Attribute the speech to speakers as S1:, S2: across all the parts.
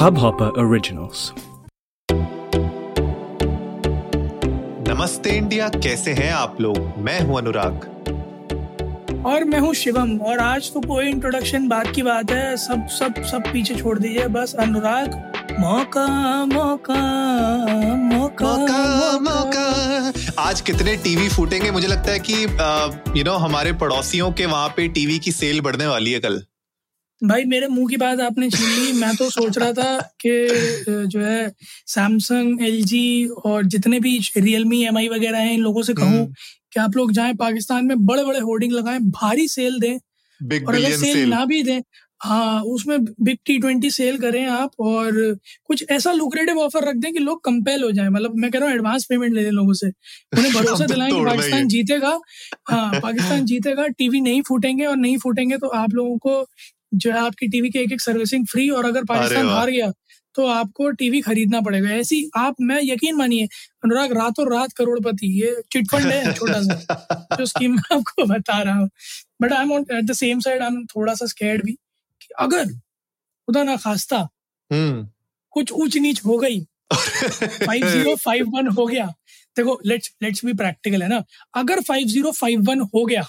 S1: Hubhopper Originals.
S2: नमस्ते India कैसे हैं आप लोग? मैं हूँ अनुराग।
S3: और मैं हूँ शिवम और आज तो कोई इंट्रोडक्शन बात की बात है। सब सब सब पीछे छोड़ दीजिए बस अनुराग मौका मौका मौका
S2: मौका मौका। आज कितने टीवी फूटेंगे? मुझे लगता है कि यू नो हमारे पड़ोसियों के वहाँ पे टीवी की सेल बढ़ने वाली है कल।
S3: भाई मेरे मुँह की बात आपने छीन ली। मैं तो सोच रहा था कि जो है सैमसंग एलजी और जितने भी रियलमी एमआई वगैरह हैं इन लोगों से कहूँ
S2: हम्म।
S3: कि आप लोग जाएँ पाकिस्तान में बड़े बड़े होर्डिंग लगाएँ भारी सेल दें।
S2: बिग
S3: और अगर सेल
S2: सेल
S3: ना भी दें हाँ उसमें बिग टी ट्वेंटी सेल करें आप और कुछ ऐसा लुक्रेटिव ऑफ़र रख दें कि लोग कंपेल हो जाए। मतलब मैं कह रहा हूँ एडवांस पेमेंट ले लें लोगों से। उन्हें भरोसा
S2: तो
S3: दिलाएँ कि पाकिस्तान जीतेगा। हाँ पाकिस्तान जीतेगा टीवी नहीं फूटेंगे और नहीं फूटेंगे तो आप लोगों को जो है आपकी टीवी की एक एक सर्विसिंग फ्री और अगर पाकिस्तान हार गया तो आपको टीवी खरीदना पड़ेगा। ऐसी आप मैं यकीन मानिए अनुराग रातों रात करोड़पति ये चिटफंड है छोटा सा जो स्कीम मैं आपको बता रहा हूँ। But I am at the same side I am थोड़ा सा स्कैर्ड भी कि अगर खुदा ना खास्ता
S2: हम्म।
S3: कुछ ऊंच नीच हो गई फाइव ज़ीरो फाइव वन हो गया देखो लेट्स लेट्स बी प्रैक्टिकल है ना? अगर फाइव ज़ीरो फाइव वन हो गया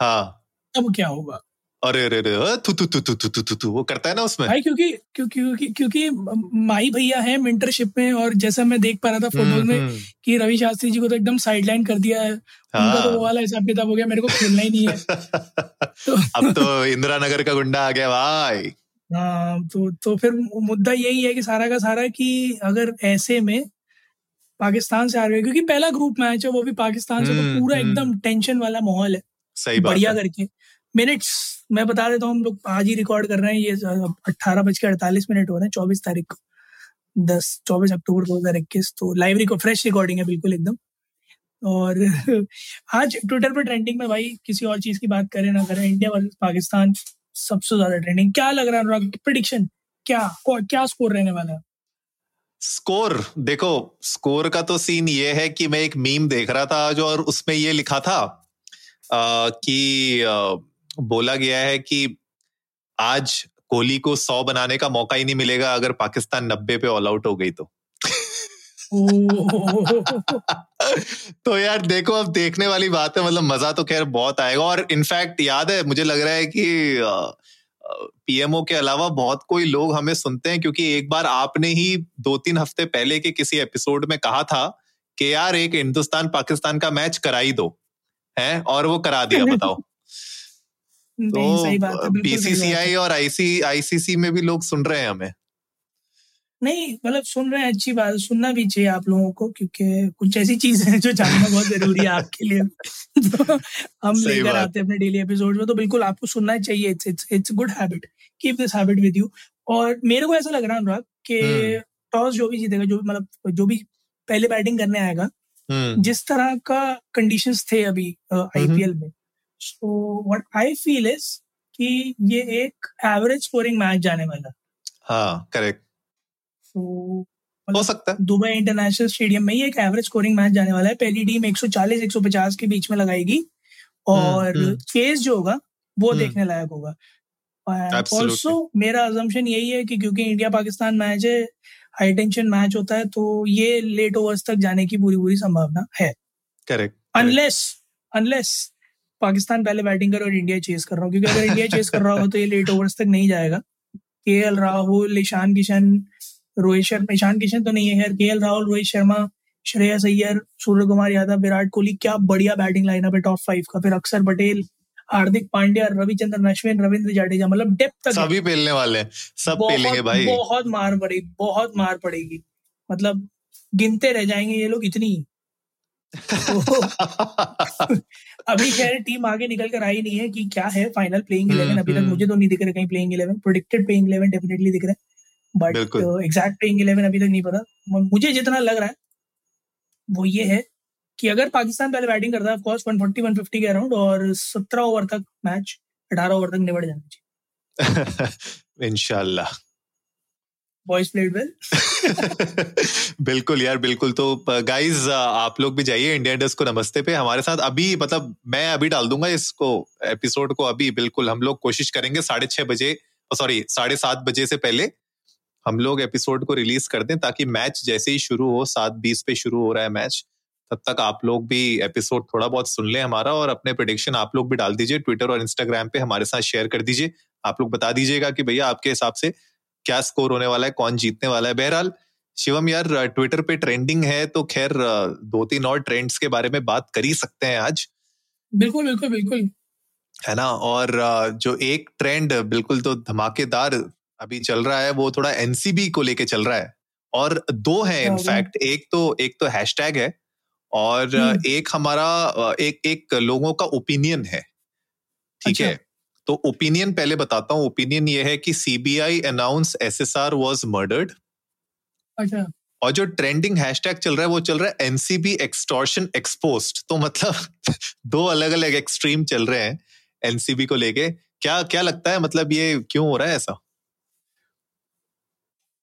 S2: हाँ।
S3: तब क्या होगा?
S2: अरे अरे अरे तू तू तू तू तू तू तू वो करता है ना उसमें?
S3: भाई क्योंकि क्योंकि क्योंकि माई भैया है मेंटरशिप में और जैसा मैं देख पा रहा था फ़ोटो
S2: हम्म,
S3: में
S2: हम्म।
S3: कि रवि शास्त्री जी को तो एकदम साइडलाइन कर दिया है। उनका तो
S2: हाँ।
S3: वो वाला हिसाब किताब हो गया मेरे को खेलना ही नहीं है।
S2: अब तो इंदिरा नगर का गुंडा आ गया भाई।
S3: हाँ तो तो फिर मुद्दा यही है कि सारा का सारा कि अगर ऐसे में पाकिस्तान से आ रहे क्योंकि पहला ग्रुप मैच है वो भी पाकिस्तान से तो
S2: हम्म,
S3: पूरा एकदम टेंशन वाला माहौल है।
S2: सही
S3: बढ़िया करके। मिनट्स मैं बता देता हूँ हम लोग आज ही रिकॉर्ड कर रहे हैं ये अट्ठारह बज के अड़तालीस मिनट हो रहे हैं चौबीस तारीख को। दस चौबीस अक्टूबर दो हज़ार इक्कीस तो लाइव रिकॉर्ड फ्रेश रिकॉर्डिंग है बिल्कुल एकदम। और आज ट्विटर पर ट्रेंडिंग में भाई किसी और चीज़ की बात करें ना करें इंडिया वर्सेस पाकिस्तान सबसे ज़्यादा ट्रेंडिंग क्या लग रहा है अनुराग? प्रिडिक्शन क्या? क्या स्कोर रहने वाला है?
S2: स्कोर देखो स्कोर का तो सीन ये है कि मैं एक मीम देख रहा था आज और उसमें ये लिखा था आ, कि आ, बोला गया है कि आज कोहली को सौ बनाने का मौका ही नहीं मिलेगा अगर पाकिस्तान नब्बे पे ऑल आउट हो गई तो। तो यार देखो अब देखने वाली बात है मतलब मज़ा तो खैर बहुत आएगा। और इनफैक्ट याद है मुझे लग रहा है कि पीएमओ के अलावा बहुत कोई लोग हमें सुनते हैं क्योंकि एक बार आपने ही दो तीन हफ़्ते पहले के किसी एपिसोड में कहा था कि यार एक हिंदुस्तान पाकिस्तान का मैच करा ही दो है? और वो करा दिया बताओ। तो। बीसीसीआई और आईसी आईसीसी में भी लोग सुन रहे हैं हमें।
S3: नहीं मतलब सुन रहे हैं अच्छी बात सुनना भी चाहिए आप लोगों को क्योंकि कुछ ऐसी चीज़ें हैं जो जानना बहुत ज़रूरी है आपके लिए। तो हम लेकर आते हैं अपने डेली एपिसोड में तो बिल्कुल आपको सुनना चाहिए it's it's it's good habit keep this habit with you और मेरे को ऐसा लग रहा है अनुराग कि
S2: हम्म।
S3: टॉस जो भी जीतेगा जो भी मतलब जो भी पहले बैटिंग करने आएगा
S2: हम्म।
S3: जिस तरह का कंडीशंस थे अभी आईपीएल में so what I feel is कि ये एक एवरेज स्कोरिंग मैच जाने वाला। है
S2: करेक्ट
S3: तो
S2: हो सकता है।
S3: दुबई इंटरनेशनल स्टेडियम में ही एक एवरेज स्कोरिंग मैच जाने वाला है। पहली टीम 140 150 के बीच में लगाएगी और
S2: हम्म।
S3: चेस जो होगा वो
S2: हम्म।
S3: देखने लायक होगा. ऑल्सो मेरा अजम्पशन यही है कि क्योंकि इंडिया पाकिस्तान मैच है हाई टेंशन मैच होता है तो ये लेट ओवर्स तक जाने की पूरी पूरी संभावना है।
S2: करेक्ट
S3: अनलेस अनलेस पाकिस्तान पहले बैटिंग करे और इंडिया चेस कर रहा हो क्योंकि अगर इंडिया चेस कर रहा होगा तो ये लेट ओवर्स तक नहीं जाएगा। के एल राहुल ईशान किशन रोहित शर्मा ईशान किशन तो नहीं है खैर। के एल राहुल रोहित शर्मा श्रेयस अय्यर सूर्य कुमार यादव विराट कोहली क्या बढ़िया बैटिंग लाइनअप है टॉप फाइव का। फिर अक्षर पटेल हार्दिक पांड्या रविचंद्रन अश्विन रविंद्र जाडेजा मतलब डेप्थ तक
S2: सभी पेलने वाले हैं। सब पेलेंगे भाई।
S3: बहुत मार पड़ेगी बहुत मार पड़ेगी। मतलब गिनते रह जाएँगे ये लोग इतनी। तो अभी खैर टीम आगे निकल कर आई नहीं है कि क्या है फाइनल प्लेइंग इलेवन अभी तक
S2: हम्म।
S3: मुझे तो नहीं दिख रहा कहीं playing eleven predicted playing eleven definitely दिख रहा है। बट एग्जैक्ट प्लेइंग इलेवन अभी तक नहीं पता। मुझे जितना लग रहा है वो ये है कि अगर पाकिस्तान पहले बैटिंग करता है ऑफकोर्स 140 150 के अराउंड और 17 ओवर तक मैच 18 ओवर तक निबड़ जाना चाहिए।
S2: इंशाल्लाह।
S3: प्लेड वेल
S2: बिल्कुल यार, बिल्कुल। तो गाइस आप लोग भी जाइए इंडिया इंडस्ट को नमस्ते पे। हमारे साथ अभी मतलब मैं अभी डाल दूँगा इसको एपिसोड को अभी, बिल्कुल। हम लोग कोशिश करेंगे साढ़े छह बजे सॉरी साढ़े सात बजे से पहले हम लोग एपिसोड को रिलीज़ कर दें, ताकि मैच जैसे ही शुरू हो, सात बीस पे शुरू हो रहा है मैच तब तक आप लोग भी एपिसोड थोड़ा बहुत सुन लें हमारा और अपने प्रोडिक्शन आप लोग भी डाल दीजिए। ट्विटर और इंस्टाग्राम पे हमारे साथ शेयर कर दीजिए। आप लोग बता दीजिएगा कि भैया आपके हिसाब से क्या स्कोर होने वाला है कौन जीतने वाला है? बहरहाल शिवम यार ट्विटर पे ट्रेंडिंग है तो खैर दो तीन और ट्रेंड्स के बारे में बात कर ही सकते हैं आज।
S3: बिल्कुल बिल्कुल बिल्कुल।
S2: है ना? और जो एक ट्रेंड बिल्कुल तो धमाकेदार अभी चल रहा है वो थोड़ा एनसीबी को लेके चल रहा है। और दो है इनफैक्ट एक तो एक तो हैशटैग है और हम्म। एक हमारा एक एक लोगों का ओपिनियन है। ठीक अच्छा। है? तो ओपिनियन पहले बताता हूँ। ओपिनियन ये है कि CBI announce SSR was murdered
S3: अच्छा।
S2: और जो ट्रेंडिंग हैशटैग चल रहा है वो चल रहा है एनसीबी एक्सटॉर्शन एक्सपोस्ट तो मतलब दो अलग अलग एक्सट्रीम चल रहे हैं एनसीबी को लेके। क्या क्या लगता है? मतलब ये क्यों हो रहा है ऐसा?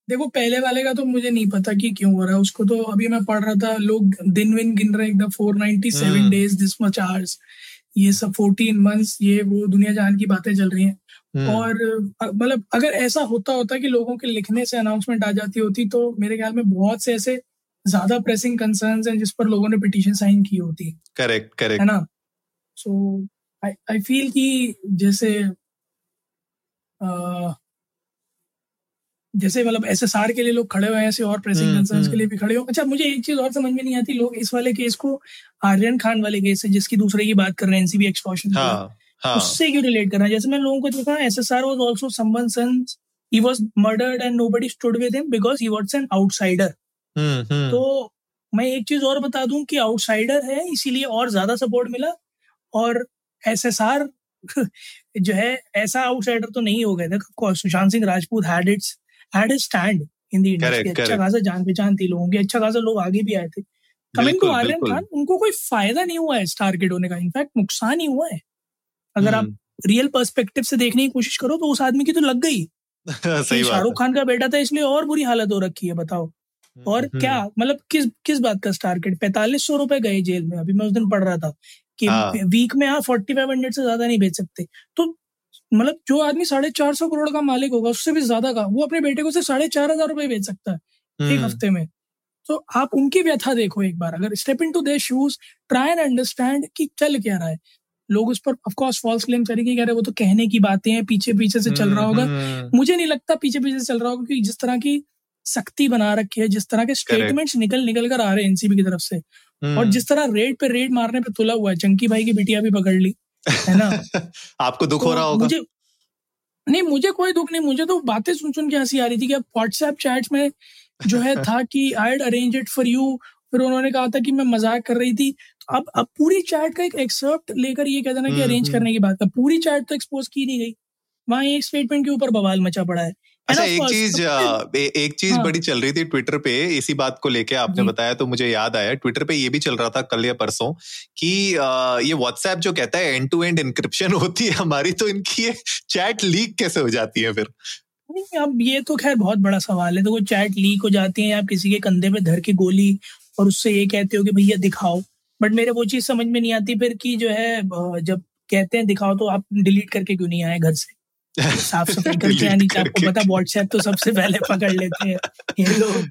S3: देखो पहले वाले का तो मुझे नहीं पता कि क्यों हो रहा है। उसको तो अभी मैं पढ़ रहा था लोग दिन विन गिन रहे एकदम four ninety seven days this much hours ये सब फोर्टीन मंथ्स ये वो दुनिया जहान की बातें चल रही हैं। हम्म। और मतलब अगर ऐसा होता होता कि लोगों के लिखने से अनाउंसमेंट आ जाती होती तो मेरे ख्याल में बहुत से ऐसे ज़्यादा प्रेसिंग कंसर्न हैं जिस पर लोगों ने पिटीशन साइन की होती।
S2: करेक्ट करेक्ट
S3: है ना? सो आई आई फील कि जैसे आ, जैसे मतलब एस एस आर के लिए लोग खड़े हुए हैं ऐसे और प्रेसिंग हम्म, कंसर्न्स के हम्म। लिए भी खड़े हो। अच्छा मुझे एक चीज़ और समझ में नहीं आती लोग इस वाले केस को आर्यन खान वाले केस है जिसकी दूसरे की बात कर रहे हैं एनसीबी एक्सटॉर्शन हाँ, हाँ. उससे क्यों रिलेट करना जैसे मैं लोगों को देखा S S R was also someone sons he was murdered and nobody stood with him because he was an outsider. तो मैं एक चीज़ और बता दूँ कि आउटसाइडर है इसीलिए और ज़्यादा सपोर्ट मिला और एस एस आर जो है ऐसा आउटसाइडर तो नहीं हो गया था। Sushant Singh Rajput had it's had stand in the industry अच्छा खासा जान पहचान थी लोगों की अच्छा खासा लोग आगे भी आए थे कमिंग टू आर्यन खान उनको कोई फ़ायदा नहीं हुआ है स्टार किड होने का इनफैक्ट नुकसान ही हुआ है अगर आप रियल। पर्सपेक्टिव से देखने की कोशिश करो तो उस आदमी की तो लग गई शाहरुख खान का बेटा था इसलिए और बुरी हालत हो रखी है बताओ और। क्या मतलब किस किस बात का स्टार किड पैतालीस सौ रुपए गए जेल में अभी मैं उस दिन पढ़ रहा था कि वीक। में आप फोर्टी फाइव हंड्रेड से ज़्यादा नहीं बेच सकते तो मतलब जो आदमी साढ़े चार सौ करोड़ का मालिक होगा उससे भी ज़्यादा का वो अपने बेटे को सिर्फ़ साढ़े चार हज़ार रुपए बेच सकता है एक हफ़्ते में। तो आप उनकी व्यथा देखो एक बार अगर step into their shoes try and understand कि चल क्या रहा है। लोग उस पर ऑफकोर्स फॉल्स क्लेम करेंगे कह रहे वो तो कहने की बातें हैं पीछे पीछे से चल रहा होगा। हम्म, हम्म। मुझे नहीं लगता पीछे पीछे से चल रहा होगा क्योंकि जिस तरह की सख्ती बना रखी है जिस तरह के स्टेटमेंट्स निकल निकल कर आ रहे हैं एनसीबी की तरफ़ से और हम्म। जिस तरह रेड पे रेड मारने पे तुला हुआ है चंकी भाई की बिटिया भी पकड़ ली। है ना?
S2: आपको दुख तो हो रहा होगा।
S3: मुझे नहीं मुझे कोई दुख नहीं मुझे तो बातें सुन सुन के हँसी आ रही थी कि अब व्हाट्सएप चैट में जो है था कि I arrange it for you फिर उन्होंने कहा था कि मैं मज़ाक कर रही थी। अब अब पूरी चैट का एक एक्सर्प्ट लेकर ये कहते ना कि अरेंज हम्म, करने हम्म। की बात का पूरी चैट तो एक्सपोज की नहीं गई। वहाँ एक स्टेटमेंट के ऊपर बवाल मचा पड़ा है।
S2: अच्छा एक चीज़ एक चीज़ हाँ. बड़ी चल रही थी ट्विटर पे इसी बात को लेके आपने बताया तो मुझे याद आया। ट्विटर पे ये भी चल रहा था कल या परसों कि ये व्हाट्सएप जो कहता है एंड टू एंड इंक्रिप्शन होती है हमारी तो इनकी ये चैट लीक कैसे हो जाती है फिर?
S3: अब ये तो खैर बहुत बड़ा सवाल है। तो वो चैट लीक हो जाती है आप किसी के कंधे पे धर के गोली और उससे ये कहते हो कि भैया दिखाओ। बट मेरे वो चीज़ समझ में नहीं आती फिर कि जो है जब कहते हैं दिखाओ तो आप डिलीट करके क्यों नहीं आए घर से? साफ़ सफ़ाई करके चाहिए आपको पता व्हाट्सएप तो सबसे पहले पकड़ लेते हैं। ये लोग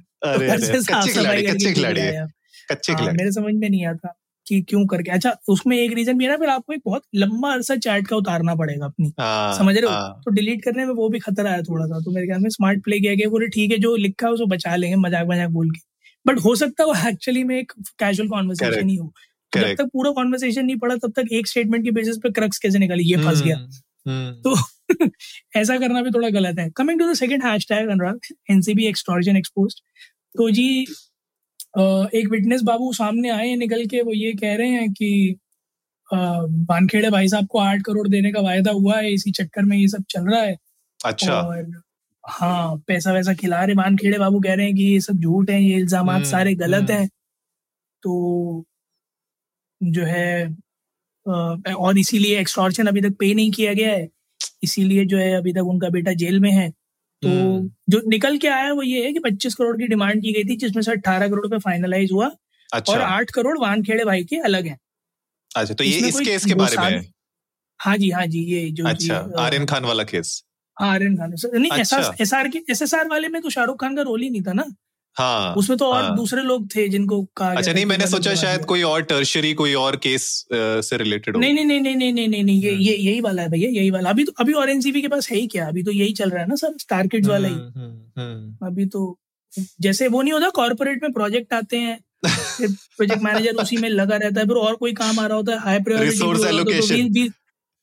S3: साफ़ सफ़ाई करके हाँ, मेरे समझ में नहीं आता कि क्यों करके। अच्छा उसमें एक रीजन भी है ना फिर आपको एक बहुत लंबा अरसा चैट का उतारना पड़ेगा अपनी। आ, हाँ, समझ रहे हो? हाँ। तो डिलीट करने में वो भी खतरा है थोड़ा सा तो मेरे ख्याल में स्मार्ट प्ले किया गया बोले ठीक है जो लिखा है उसको बचा लेंगे मज़ाक मज़ाक बोल के। बट हो सकता है वो एक्चुअली में एक कैजुअल कॉन्वर्सेशन ही हो। जब तक पूरा कॉन्वर्सेशन नहीं पड़ा तब तक एक स्टेटमेंट के बेसिस पे क्रक्स कैसे निकाली? ये फंस गया। हम्म, हम्म। तो ऐसा करना भी थोड़ा गलत है। Coming to the second hashtag Anurag NCB extortion exposed तो जी एक विटनेस बाबू सामने आए निकल के वो ये कह रहे हैं कि बानखेड़े भाई साहब को आठ करोड़ देने का वायदा हुआ है इसी चक्कर में ये सब चल रहा है।
S2: अच्छा। और
S3: हाँ पैसा वैसा खिला रहे बानखेड़े बाबू कह रहे हैं कि ये सब झूठ है ये इल्ज़ाम हम्म, सारे गलत हैं। तो जो है और इसीलिए एक्सटॉर्शन अभी तक पे नहीं किया गया है। इसीलिए जो है अभी तक उनका बेटा जेल में है तो हम्म। जो निकल के आया वो ये है कि 25 करोड़ की डिमांड की गई थी जिसमें से 18 करोड़ पे फाइनलाइज हुआ अच्छा। और 8 करोड़ वानखेड़े भाई के अलग हैं
S2: अच्छा तो ये इस केस के बारे में
S3: हाँ जी हाँ जी ये जो
S2: अच्छा आर्यन खान वाला केस
S3: हाँ आर्यन खान नहीं
S2: अच्छा।
S3: S R K S S R वाले में तो शाहरुख खान का रोल ही नहीं था ना
S2: हाँ
S3: उसमें तो और
S2: हाँ,
S3: दूसरे लोग थे जिनको कहा
S2: अच्छा नहीं मैंने सोचा शायद कोई और टर्शरी कोई और केस से रिलेटेड
S3: नहीं नहीं नहीं नहीं नहीं नहीं नहीं ये
S2: हम्म।
S3: ये यही वाला है भैया यही वाला। अभी तो अभी ऑरेंज के पास है ही क्या? अभी तो यही चल रहा है ना सर स्टार किड्स वाला ही।
S2: हम्म, हम्म,
S3: अभी तो जैसे वो नहीं होता कॉर्पोरेट में प्रोजेक्ट आते हैं फिर प्रोजेक्ट मैनेजर उसी में लगा रहता है फिर और कोई काम आ रहा होता है हाई प्रायोरिटी तो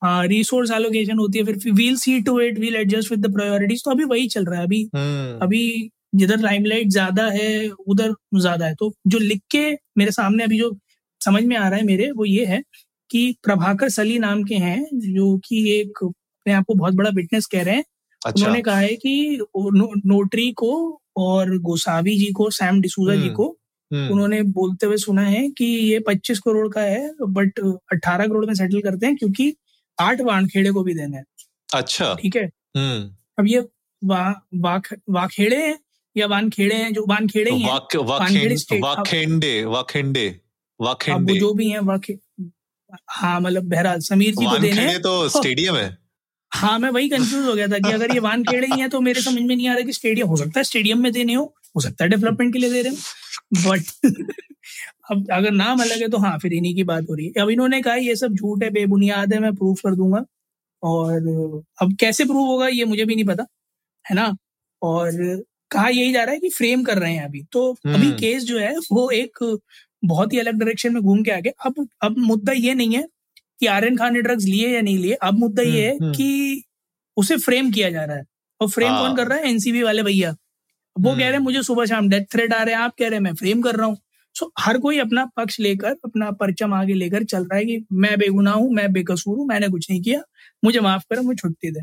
S3: हाँ रिसोर्स एलोकेशन होती है फिर we'll see to it we'll adjust with the priorities तो अभी वही चल रहा है अभी अभी जिधर लाइमलाइट ज़्यादा है उधर ज़्यादा है। तो जो लिख के मेरे सामने अभी जो समझ में आ रहा है मेरे वो ये है कि प्रभाकर सली नाम के हैं जो कि एक अपने आप को बहुत बड़ा विटनेस कह रहे हैं।
S2: अच्छा।
S3: उन्होंने कहा है कि नो, नोटरी को और गोसावी जी को सैम डिसूजा जी
S2: हम्म,
S3: को
S2: हम्म,
S3: उन्होंने बोलते हुए सुना है कि ये 25 करोड़ का है बट 18 करोड़ में सेटल करते हैं क्योंकि आठ वानखेड़े को भी देना है।
S2: अच्छा।
S3: ठीक है?
S2: हम्म।
S3: अब ये वा, वाख वाखेड़े हैं या वानखेड़े हैं जो वानखेड़े ही
S2: वाक वाखेंडे वाखेंडे वाखेंडे
S3: जो भी हैं वाखे हाँ मतलब बहरहाल समीर जी को देने
S2: वानखेड़े तो स्टेडियम है।
S3: हाँ मैं वही कंफ्यूज हो गया था कि अगर ये वानखेड़े ही हैं तो मेरे समझ में नहीं आ रहा कि स्टेडियम हो सकता है स्टेडियम में देने हो हो सकता है डेवलपमेंट के लिए दे रहे हो बट अब अगर नाम अलग है तो हाँ फिर इन्हीं की बात हो रही है। अब इन्होंने कहा ये सब झूठ है बेबुनियाद है मैं प्रूफ कर दूँगा। और अब कैसे प्रूव होगा ये मुझे भी नहीं पता है ना? और कहा यही जा रहा है कि फ्रेम कर रहे हैं अभी। तो अभी
S2: हम्म।
S3: केस जो है वो एक बहुत ही अलग डायरेक्शन में घूम के आगे अब अब मुद्दा ये नहीं है कि आर्यन खान ने ड्रग्स लिए या नहीं लिए। अब मुद्दा ये है
S2: हम्म, हम्म।
S3: कि उसे फ्रेम किया जा रहा है। और फ्रेम
S2: हाँ।
S3: कौन कर रहा है? एनसीबी वाले भैया। वो कह रहे हैं
S2: हम्म।
S3: मुझे सुबह शाम डेथ थ्रेट आ रहे हैं। आप कह रहे हैं मैं फ्रेम कर रहा हूँ। सो हर कोई अपना पक्ष लेकर अपना परचम आगे लेकर चल रहा है कि मैं बेगुनाह हूँ मैं बेकसूर हूँ मैंने कुछ नहीं किया। मुझे माफ़ करो मुझे छुट्टी दे।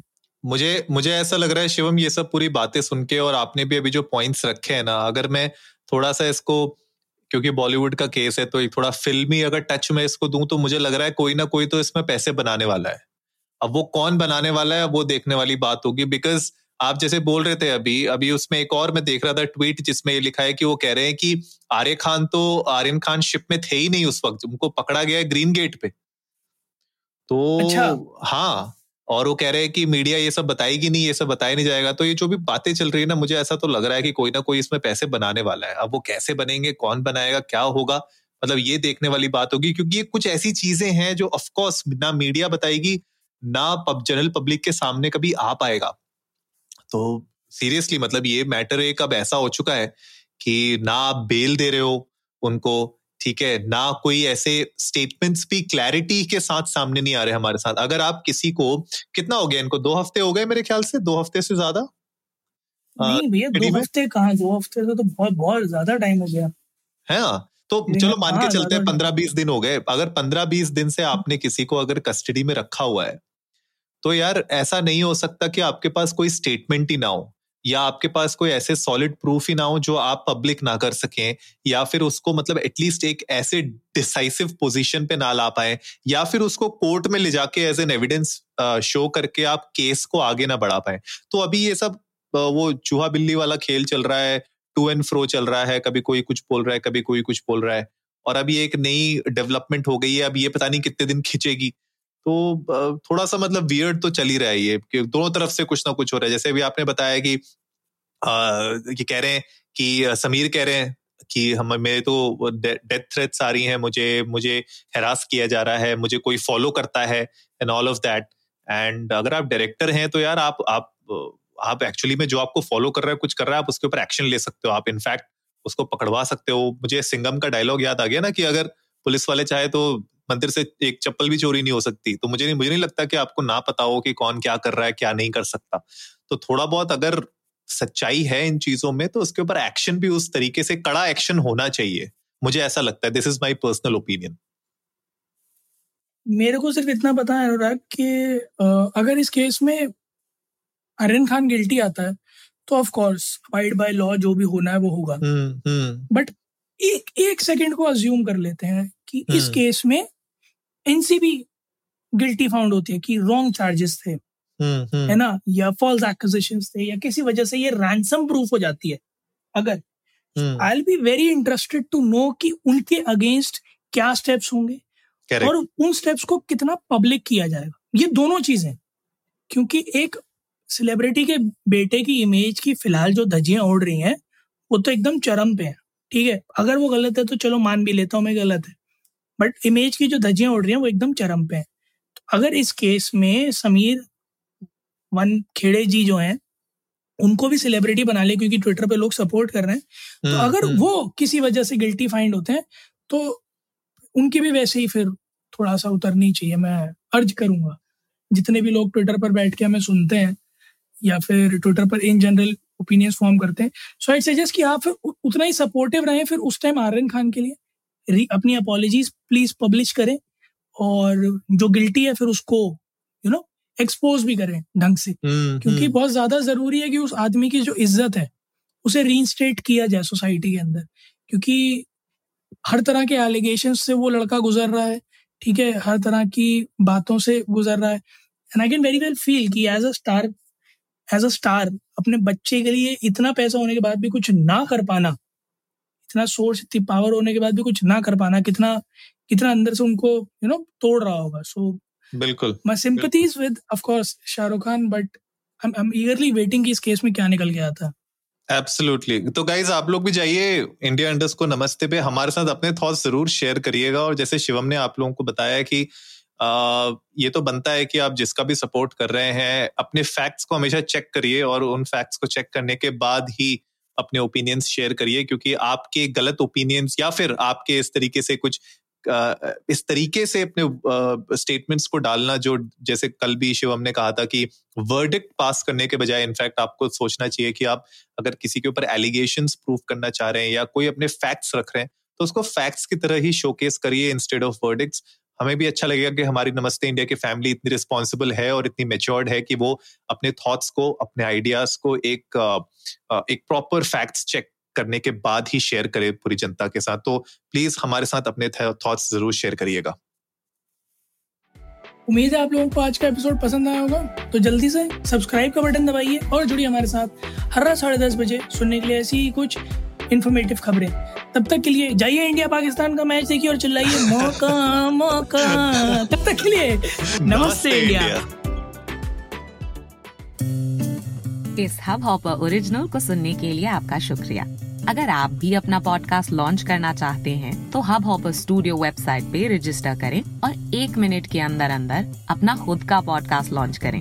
S2: मुझे मुझे ऐसा लग रहा है शिवम ये सब पूरी बातें सुन के और आपने भी अभी जो पॉइंट्स रखे हैं ना अगर मैं थोड़ा सा इसको क्योंकि बॉलीवुड का केस है तो एक थोड़ा फिल्मी अगर टच में इसको दूँ तो मुझे लग रहा है कोई ना कोई तो इसमें पैसे बनाने वाला है। अब वो कौन बनाने वाला है वो देखने वाली बात होगी बिकॉज़ आप जैसे बोल रहे थे अभी अभी उसमें एक और मैं देख रहा था ट्वीट जिसमें ये लिखा है कि वो कह रहे हैं कि आर्य खान तो आर्यन खान शिप में थे ही नहीं उस वक्त उनको पकड़ा गया है ग्रीन गेट पे। तो
S3: अच्छा।
S2: हाँ। और वो कह रहे हैं कि मीडिया ये सब बताएगी नहीं, ये सब बताया नहीं जाएगा। तो ये जो भी बातें चल रही है ना, मुझे ऐसा तो लग रहा है कि कोई ना कोई इसमें पैसे बनाने वाला है। अब वो कैसे बनेंगे, कौन बनाएगा, क्या होगा? मतलब ये देखने वाली बात होगी, क्योंकि ये कुछ ऐसी चीज़ें हैं जो ऑफकोर्स ना मीडिया बताएगी, ना पब जनरल पब्लिक के सामने कभी आ पाएगा। तो सीरियसली मतलब ये मैटर एक अब ऐसा हो चुका है कि ना आप बेल दे रहे हो उनको ठीक है ना कोई ऐसे स्टेटमेंट्स भी क्लैरिटी के साथ सामने नहीं आ रहे हमारे साथ। अगर आप किसी को कितना हो गया इनको? दो हफ़्ते हो गए मेरे ख्याल से? दो हफ़्ते से ज़्यादा? हाँ,
S3: नहीं भैया दो हफ़्ते कहाँ दो हफ़्ते से तो बहुत बहुत ज़्यादा टाइम हो गया।
S2: है ना? तो चलो मान के
S3: हाँ,
S2: चलते हैं पंद्रह बीस दिन हो गए। अगर पंद्रह बीस दिन से आपने किसी को अगर कस्टडी में रखा हुआ है तो यार ऐसा नहीं हो सकता कि आपके पास कोई स्टेटमेंट ही ना हो। या आपके पास कोई ऐसे सॉलिड प्रूफ ही ना हो जो आप पब्लिक ना कर सकें, या फिर उसको मतलब एटलीस्ट एक ऐसे डिसाइसिव पोजीशन पे ना ला पाए, या फिर उसको कोर्ट में ले जाके एज एन एविडेंस शो करके आप केस को आगे ना बढ़ा पाए। तो अभी ये सब वो चूहा बिल्ली वाला खेल चल रहा है टू एंड फ्रो चल रहा है, कभी कोई कुछ बोल रहा है, कभी कोई कुछ बोल रहा है, और अभी एक नई डेवलपमेंट हो गई है, अब ये पता नहीं कितने दिन खिंचेगी। तो थोड़ा सा मतलब वियर्ड तो चल ही रहा है ये, कि दोनों तरफ़ से कुछ ना कुछ हो रहा है। जैसे अभी आपने बताया कि ये कह रहे हैं कि समीर कह रहे हैं कि हम, मेरे तो डेथ थ्रेट्स आ रही हैं, मुझे मुझे हरास किया जा रहा है, मुझे कोई फॉलो करता है and all of that and अगर आप डायरेक्टर हैं तो यार आप आप आप एक्चुअली में जो आपको फॉलो कर रहा है, कुछ कर रहा है, आप उसके ऊपर एक्शन ले सकते हो। आप इनफैक्ट उसको पकड़वा सकते हो। मुझे सिंगम का डायलॉग याद आ गया ना कि अगर पुलिस वाले चाहे तो मंदिर से एक चप्पल भी चोरी नहीं हो सकती। तो मुझे नहीं मुझे नहीं लगता कि आपको ना पता हो कि कौन क्या कर रहा है क्या नहीं कर सकता। तो थोड़ा बहुत अगर सच्चाई है इन चीज़ों में तो उसके ऊपर एक्शन भी उस तरीके से कड़ा एक्शन होना चाहिए। मुझे ऐसा लगता है। This is my personal opinion
S3: मेरे को सिर्फ़ इतना पता है अनुराग कि अगर इस केस में आर्यन खान गिल्टी आता है तो of course abide by law जो भी होना है वो होगा।
S2: हम्म हम्म।
S3: बट एक एक सेकंड को अज्यूम कर लेते हैं कि इस
S2: हम्म।
S3: केस में एनसीबी गिल्टी फाउंड होती है कि रॉन्ग चार्जेस थे।
S2: हम्म हम्म।
S3: है ना? या फॉल्स एक्विजिशन थे या किसी वजह से ये रैंसम प्रूफ हो जाती है। अगर I be very interested to know कि उनके अगेंस्ट क्या स्टेप्स होंगे
S2: करेक्ट
S3: और उन स्टेप्स को कितना पब्लिक किया जाएगा। ये दोनों चीज़ें क्योंकि एक सेलिब्रिटी के बेटे की इमेज की फ़िलहाल जो धज्जियाँ उड़ रही हैं वो तो एकदम चरम पे है। ठीक है? अगर वो गलत है तो चलो मान भी लेता हूँ मैं गलत है। बट इमेज की जो धज्जियाँ उड़ रही हैं वो एकदम चरम पे है। तो अगर इस केस में समीर वन खेड़े जी जो हैं उनको भी सेलिब्रिटी बना ले क्योंकि ट्विटर पे लोग सपोर्ट कर रहे हैं तो
S2: हम्म,
S3: अगर
S2: हम्म,
S3: वो किसी वजह से गिल्टी फाइंड होते हैं तो उनकी भी वैसे ही फिर थोड़ा सा उतरनी चाहिए। मैं अर्ज़ करूँगा। जितने भी लोग ट्विटर पर बैठ के हमें सुनते हैं या फिर ट्विटर पर इन जनरल ओपिनियंस फॉर्म करते हैं सो आई सजेस्ट कि आप फिर उतना ही सपोर्टिव रहें फिर उस टाइम आर्यन खान के लिए। अपनी अपॉलॉजीज प्लीज़ पब्लिश करें और जो गिल्टी है फिर उसको यू नो एक्सपोज भी करें ढंग से।
S2: हम्म,
S3: क्योंकि
S2: हम्म,
S3: बहुत ज़्यादा ज़रूरी है कि उस आदमी की जो इज़्ज़त है उसे रीइंस्टेट किया जाए सोसाइटी के अंदर। क्योंकि हर तरह के एलिगेशन से वो लड़का गुजर रहा है ठीक है? हर तरह की बातों से गुजर रहा है। And I can very well feel कि as a star as a star अपने बच्चे के लिए इतना पैसा होने के बाद भी कुछ ना कर पाना इतना सोर्स इतनी पावर होने के बाद भी कुछ ना कर पाना कितना कितना अंदर से उनको यू नो तोड़ रहा होगा। सो
S2: बिल्कुल
S3: sympathies with of course Shahrukh Khan but I'm, I'm eagerly waiting कि इस केस में क्या निकल के आता।
S2: एब्सोल्युटली तो गाइज़ आप लोग भी जाइए इंडिया इंडस्ट को नमस्ते पे। हमारे साथ अपने थॉट्स ज़रूर शेयर करिएगा और जैसे शिवम ने आप लोगों को बताया कि आ, ये तो बनता है कि आप जिसका भी सपोर्ट कर रहे हैं अपने फैक्ट्स को हमेशा चेक करिए और उन फैक्ट्स को चेक करने के बाद ही अपने ओपिनियंस शेयर करिए, क्योंकि आपके गलत ओपिनियंस या फिर आपके इस तरीके से कुछ इस तरीके से अपने स्टेटमेंट्स को डालना जो जैसे कल भी शिवम ने कहा था कि वर्डिक्ट पास करने के बजाय इनफैक्ट आपको सोचना चाहिए कि आप अगर किसी के ऊपर एलिगेशन प्रूव करना चाह रहे हैं या कोई अपने फैक्ट्स रख रहे हैं तो उसको फैक्ट्स की तरह ही शोकेस करिए इंस्टेड ऑफ़ वर्डिक्ट्स हमें भी अच्छा लगेगा कि हमारी नमस्ते इंडिया की फैमिली इतनी रिस्पॉन्सिबल है और इतनी मेच्योर्ड है कि वो अपने थॉट्स को, अपने आइडियाज़ को एक एक प्रॉपर फैक्ट्स चेक करने के बाद ही शेयर करे पूरी जनता के साथ। तो प्लीज़ हमारे साथ अपने थॉट्स ज़रूर शेयर करिएगा।
S3: उम्मीद है आप लोगों को आज का एपिसोड पसंद आया होगा। तो जल्दी से सब्सक्राइब का बटन दबाइए और जुड़िए हमारे साथ हर रात साढ़े दस बजे सुनने के लिए ऐसी ही कुछ इन्फॉर्मेटिव खबरें। तब तक के लिए जाइए इंडिया पाकिस्तान का मैच देखिए और चिल्लाइए मौका मौका। तब तक के लिए नमस्ते इंडिया
S1: इस हब हॉपर ओरिजिनल को सुनने के लिए आपका शुक्रिया। अगर आप भी अपना पॉडकास्ट लॉन्च करना चाहते हैं तो हब हॉपर स्टूडियो वेबसाइट पे रजिस्टर करें और एक मिनट के अंदर अंदर अपना खुद का पॉडकास्ट लॉन्च करें।